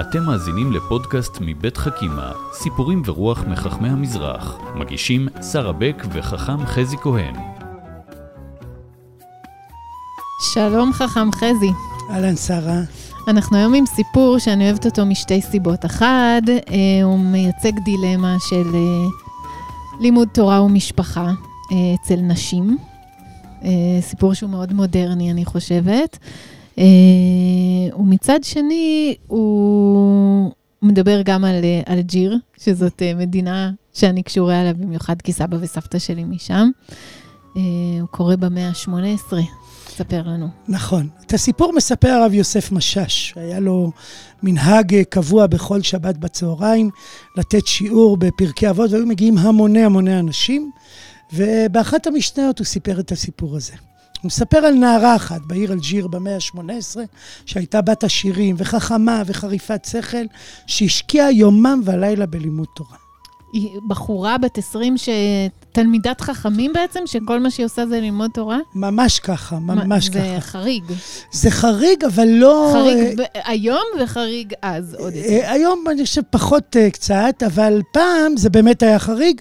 אתם מאזינים לפודקאסט מבית חכימה, סיפורים ורוח מחכמי המזרח. מגישים שרה בק וחכם חזי כהן. שלום חכם חזי. אהלן, שרה. אנחנו היום עם סיפור שאני אוהבת אותו משתי סיבות. אחד, אה, הוא מייצג דילמה של אה, לימוד תורה ומשפחה אה, אצל נשים. סיפור שהוא מאוד מודרני, אני חושבת. ומצד שני, הוא מדבר גם על אלג'יר, שזאת מדינה שאני קשורה אליה במיוחד כי סבא וסבתא שלי משם. הוא קורה במאה ה-18. ספר לנו. נכון. את הסיפור מספר הרב יוסף משאש. היה לו מנהג אה, קבוע בכל שבת בצהריים לתת שיעור בפרקי אבות, והיו מגיעים המוני המוני אנשים, ובאחת המשניות הוא סיפר את הסיפור הזה. הוא מספר על נערה אחת בעיר אלג'יר במאה ה-18, שהייתה בת עשירים וחכמה וחריפת שכל, שהשקיעה יומם ולילה בלימוד תורה. בחורה בת 20 שתלמידת חכמים בעצם, שכל מה שהיא עושה זה ללמוד תורה? ממש ככה, ממש זה ככה. זה חריג. זה חריג, אבל לא... חריג uh, היום וחריג אז עוד יותר. Uh, היום אני חושב פחות uh, קצת, אבל פעם זה באמת היה חריג,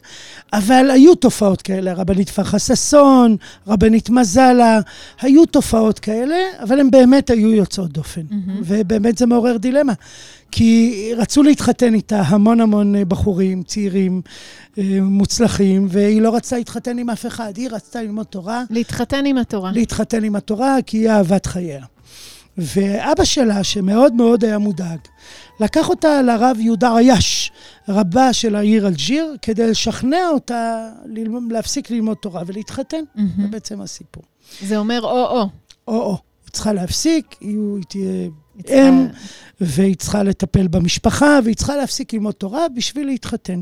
אבל היו תופעות כאלה, רבנית פרחה ששון, רבנית מזלה, היו תופעות כאלה, אבל הן באמת היו יוצאות דופן. Mm-hmm. ובאמת זה מעורר דילמה. כי רצו להתחתן איתה המון המון אה, בחורים, צעירים, אה, מוצלחים, והיא לא רצתה להתחתן עם אף אחד, היא רצתה ללמוד תורה. להתחתן עם התורה. להתחתן עם התורה, כי היא אהבת חייה. ואבא שלה, שמאוד מאוד היה מודאג, לקח אותה לרב יהודה עייש, רבה של העיר אלג'יר, כדי לשכנע אותה ללמוד, להפסיק ללמוד תורה ולהתחתן. Mm-hmm. זה בעצם הסיפור. זה אומר או-או. או-או. היא צריכה להפסיק, היא תהיה אם, והיא צריכה לטפל במשפחה, והיא צריכה להפסיק ללמוד תורה בשביל להתחתן.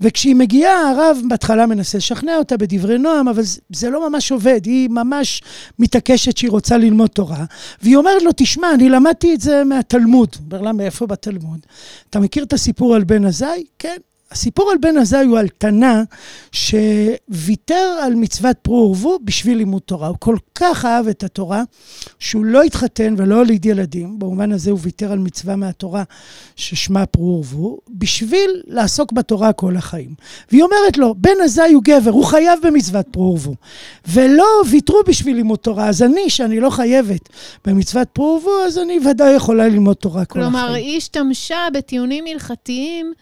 וכשהיא מגיעה, הרב בהתחלה מנסה לשכנע אותה בדברי נועם, אבל זה לא ממש עובד, היא ממש מתעקשת שהיא רוצה ללמוד תורה. והיא אומרת לו, תשמע, אני למדתי את זה מהתלמוד. אומר לה, מאיפה בתלמוד? אתה מכיר את הסיפור על בן עזאי? כן. הסיפור על בן עזאי הוא על תנא שוויתר על מצוות פרו ורבו בשביל לימוד תורה. הוא כל כך אהב את התורה, שהוא לא התחתן ולא הוליד ילדים, במובן הזה הוא ויתר על מצווה מהתורה ששמה פרו ורבו, בשביל לעסוק בתורה כל החיים. והיא אומרת לו, בן עזאי הוא גבר, הוא חייב במצוות פרו ורבו. ולא ויתרו בשביל לימוד תורה, אז אני, שאני לא חייבת במצוות פרו ורבו, אז אני ודאי יכולה ללמוד תורה כל כלומר, החיים. כלומר, היא השתמשה בטיעונים הלכתיים.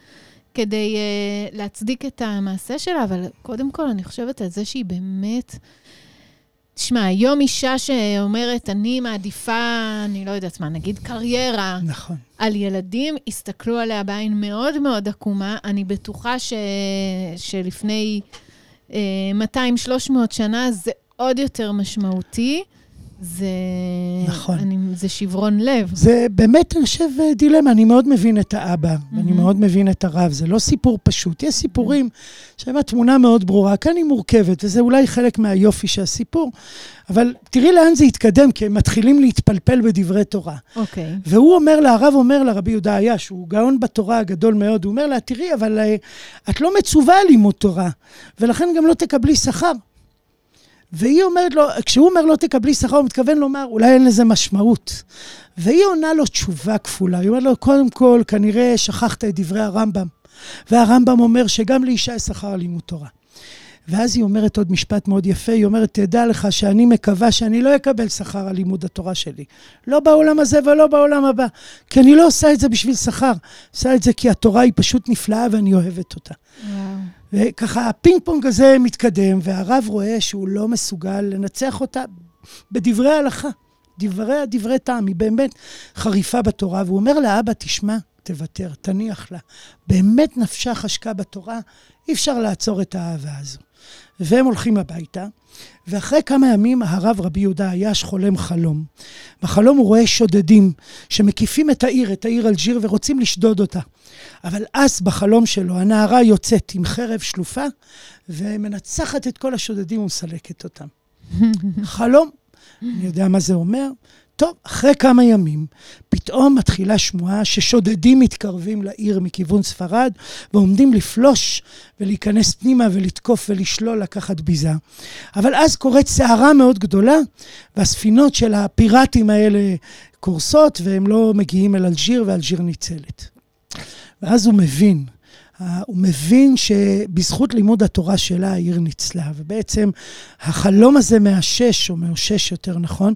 כדי uh, להצדיק את המעשה שלה, אבל קודם כל, אני חושבת על זה שהיא באמת... תשמע, היום אישה שאומרת, אני מעדיפה, אני לא יודעת מה, נגיד קריירה, נכון. על ילדים, הסתכלו עליה בעין מאוד מאוד עקומה. אני בטוחה ש... שלפני uh, אה, 200-300 שנה זה עוד יותר משמעותי. זה... נכון. אני, זה שברון לב. זה באמת, אני חושב, דילמה. אני מאוד מבין את האבא, mm-hmm. ואני מאוד מבין את הרב. זה לא סיפור פשוט. יש סיפורים mm-hmm. שהם התמונה מאוד ברורה. כאן היא מורכבת, וזה אולי חלק מהיופי של הסיפור. אבל תראי לאן זה התקדם, כי הם מתחילים להתפלפל בדברי תורה. אוקיי. Okay. והוא אומר לה, הרב אומר לרבי יהודה היה, שהוא גאון בתורה הגדול מאוד, הוא אומר לה, תראי, אבל אה, את לא מצווה על לימוד תורה, ולכן גם לא תקבלי שכר. והיא אומרת לו, כשהוא אומר לא תקבלי שכר, הוא מתכוון לומר, אולי אין לזה משמעות. והיא עונה לו תשובה כפולה. היא אומרת לו, קודם כל, כנראה שכחת את דברי הרמב"ם. והרמב"ם אומר שגם לאישה יש שכר לימוד תורה. ואז היא אומרת עוד משפט מאוד יפה, היא אומרת, תדע לך שאני מקווה שאני לא אקבל שכר על לימוד התורה שלי. לא בעולם הזה ולא בעולם הבא. כי אני לא עושה את זה בשביל שכר. עושה את זה כי התורה היא פשוט נפלאה ואני אוהבת אותה. וואו. וככה הפינג פונג הזה מתקדם, והרב רואה שהוא לא מסוגל לנצח אותה בדברי ההלכה. דבריה דברי טעם, היא באמת חריפה בתורה, והוא אומר לאבא, תשמע, תוותר, תניח לה. באמת נפשה חשקה בתורה, אי אפשר לעצור את האהבה הזו. והם הולכים הביתה, ואחרי כמה ימים הרב רבי יהודה עייש חולם חלום. בחלום הוא רואה שודדים שמקיפים את העיר, את העיר אלג'יר, ורוצים לשדוד אותה. אבל אז בחלום שלו הנערה יוצאת עם חרב שלופה, ומנצחת את כל השודדים ומסלקת אותם. חלום, אני יודע מה זה אומר. טוב, אחרי כמה ימים, פתאום מתחילה שמועה ששודדים מתקרבים לעיר מכיוון ספרד ועומדים לפלוש ולהיכנס פנימה ולתקוף ולשלול, לקחת ביזה. אבל אז קורית סערה מאוד גדולה, והספינות של הפיראטים האלה קורסות והם לא מגיעים אל אלג'יר ואלג'יר ניצלת. ואז הוא מבין הוא מבין שבזכות לימוד התורה שלה העיר ניצלה, ובעצם החלום הזה מאשש, או מאושש יותר נכון,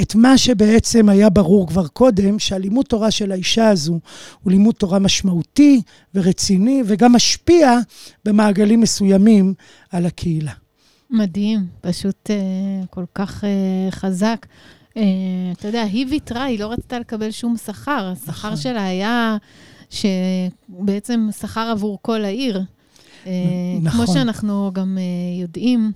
את מה שבעצם היה ברור כבר קודם, שהלימוד תורה של האישה הזו הוא לימוד תורה משמעותי ורציני, וגם משפיע במעגלים מסוימים על הקהילה. מדהים, פשוט uh, כל כך uh, חזק. Uh, אתה יודע, היא ויתרה, היא לא רצתה לקבל שום שכר. השכר נכון. שלה היה... שבעצם שכר עבור כל העיר. אה, נכון. כמו שאנחנו גם אה, יודעים,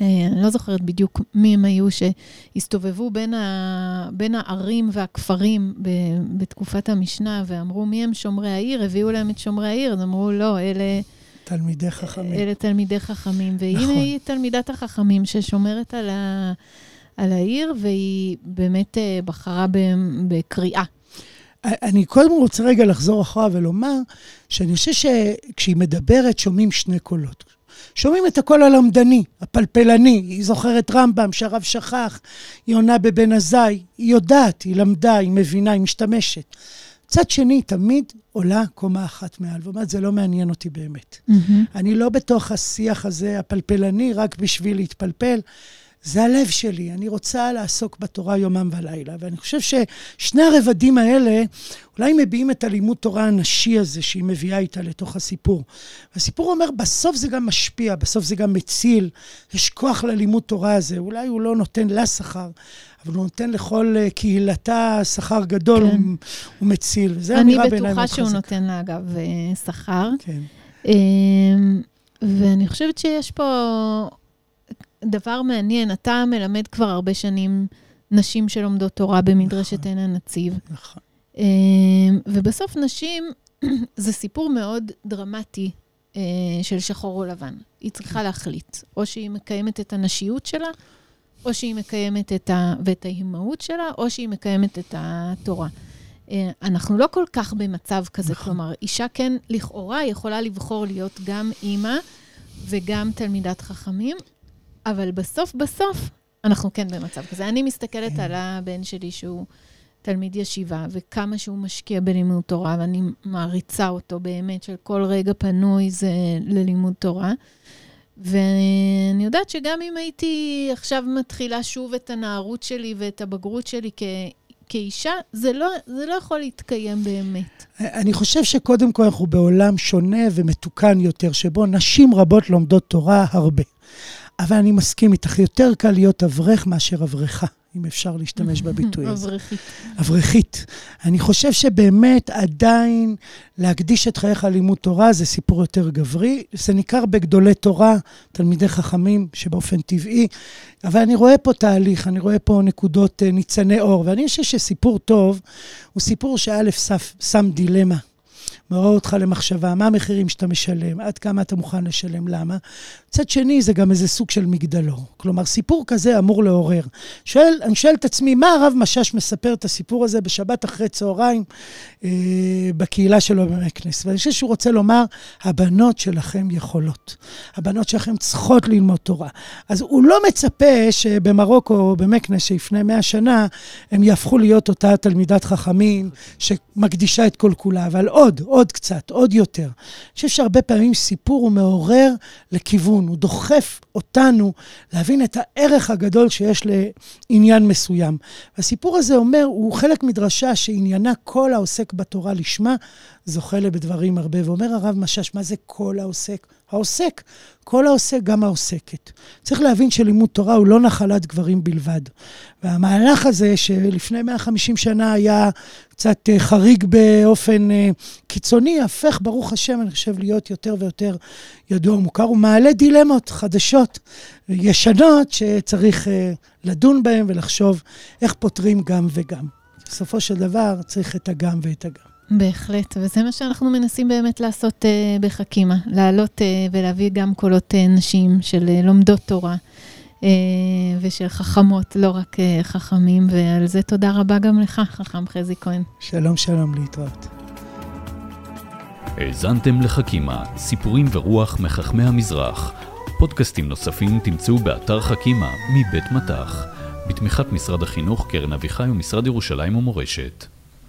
אה, אני לא זוכרת בדיוק מי הם היו שהסתובבו בין, ה, בין הערים והכפרים ב, בתקופת המשנה ואמרו מי הם שומרי העיר, הביאו להם את שומרי העיר, אז אמרו לא, אלה... תלמידי חכמים. אלה תלמידי חכמים. והנה נכון. היא תלמידת החכמים ששומרת על, ה, על העיר, והיא באמת בחרה בקריאה. אני קודם רוצה רגע לחזור אחורה ולומר שאני חושב שכשהיא מדברת שומעים שני קולות. שומעים את הקול הלמדני, הפלפלני, היא זוכרת רמב"ם שהרב שכח, היא עונה בבן עזאי, היא יודעת, היא למדה, היא מבינה, היא משתמשת. מצד שני, תמיד עולה קומה אחת מעל, ואומרת, זה לא מעניין אותי באמת. Mm-hmm. אני לא בתוך השיח הזה הפלפלני רק בשביל להתפלפל. זה הלב שלי, אני רוצה לעסוק בתורה יומם ולילה. ואני חושב ששני הרבדים האלה אולי מביעים את הלימוד תורה הנשי הזה שהיא מביאה איתה לתוך הסיפור. והסיפור אומר, בסוף זה גם משפיע, בסוף זה גם מציל, יש כוח ללימוד תורה הזה. אולי הוא לא נותן לה שכר, אבל הוא נותן לכל אה, קהילתה שכר גדול, כן. הוא, הוא מציל. זה אמירה בעיניי מאוד חזק. אני בטוחה שהוא נותן לה, אגב, אה, שכר. כן. אמ, ואני חושבת שיש פה דבר מעניין, אתה מלמד כבר הרבה שנים נשים שלומדות תורה במדרשת נכון, עין הנציב. נכון. אמ, ובסוף נשים זה סיפור מאוד דרמטי אה, של שחור או לבן. היא צריכה להחליט, או שהיא מקיימת את הנשיות שלה, או שהיא מקיימת את ה... ואת האימהות שלה, או שהיא מקיימת את התורה. אה, אנחנו לא כל כך במצב כזה, נכון. כלומר, אישה כן, לכאורה, יכולה לבחור להיות גם אימא וגם תלמידת חכמים, אבל בסוף בסוף, אנחנו כן במצב כזה. אני מסתכלת כן. על הבן שלי שהוא תלמיד ישיבה, וכמה שהוא משקיע בלימוד תורה, ואני מעריצה אותו באמת, של כל רגע פנוי זה ללימוד תורה. ואני יודעת שגם אם הייתי עכשיו מתחילה שוב את הנערות שלי ואת הבגרות שלי כ... כאישה, זה לא, זה לא יכול להתקיים באמת. אני חושב שקודם כל אנחנו בעולם שונה ומתוקן יותר, שבו נשים רבות לומדות תורה הרבה. אבל אני מסכים איתך, יותר קל להיות אברך מאשר אברכה, אם אפשר להשתמש בביטוי הזה. אברכית. אברכית. אני חושב שבאמת עדיין להקדיש את חייך ללימוד תורה זה סיפור יותר גברי. זה ניכר בגדולי תורה, תלמידי חכמים, שבאופן טבעי, אבל אני רואה פה תהליך, אני רואה פה נקודות אה, ניצני אור, ואני חושב שסיפור טוב הוא סיפור שא' שם דילמה. מעורר אותך למחשבה, מה המחירים שאתה משלם, עד כמה אתה מוכן לשלם, למה. מצד שני, זה גם איזה סוג של מגדלור. כלומר, סיפור כזה אמור לעורר. שואל, אני שואל את עצמי, מה הרב משאש מספר את הסיפור הזה בשבת אחרי צהריים אה, בקהילה שלו במקנס? ואני חושב שהוא רוצה לומר, הבנות שלכם יכולות. הבנות שלכם צריכות ללמוד תורה. אז הוא לא מצפה שבמרוקו או במקנס, שלפני מאה שנה, הם יהפכו להיות אותה תלמידת חכמים שמקדישה את כל כולה, אבל עוד, עוד קצת, עוד יותר. אני חושב שהרבה פעמים סיפור הוא מעורר לכיוון, הוא דוחף אותנו להבין את הערך הגדול שיש לעניין מסוים. והסיפור הזה אומר, הוא חלק מדרשה שעניינה כל העוסק בתורה לשמה, זוכה לבדברים הרבה. ואומר הרב משאש, מה זה כל העוסק? העוסק, כל העוסק, גם העוסקת. צריך להבין שלימוד תורה הוא לא נחלת גברים בלבד. והמהלך הזה, שלפני 150 שנה היה קצת אה, חריג באופן אה, קיצוני, הפך, ברוך השם, אני חושב, להיות יותר ויותר ידוע ומוכר. הוא מעלה דילמות חדשות, ישנות, שצריך אה, לדון בהן ולחשוב איך פותרים גם וגם. בסופו של דבר צריך את הגם ואת הגם. בהחלט, וזה מה שאנחנו מנסים באמת לעשות uh, בחכימה, לעלות uh, ולהביא גם קולות uh, נשים של uh, לומדות תורה. ושל חכמות, לא רק חכמים, ועל זה תודה רבה גם לך, חכם חזי כהן. שלום, שלום, להתראות. האזנתם לחכימה, סיפורים ורוח מחכמי המזרח. פודקאסטים נוספים תמצאו באתר חכימה מבית מטח, בתמיכת משרד החינוך, קרן אביחי ומשרד ירושלים ומורשת.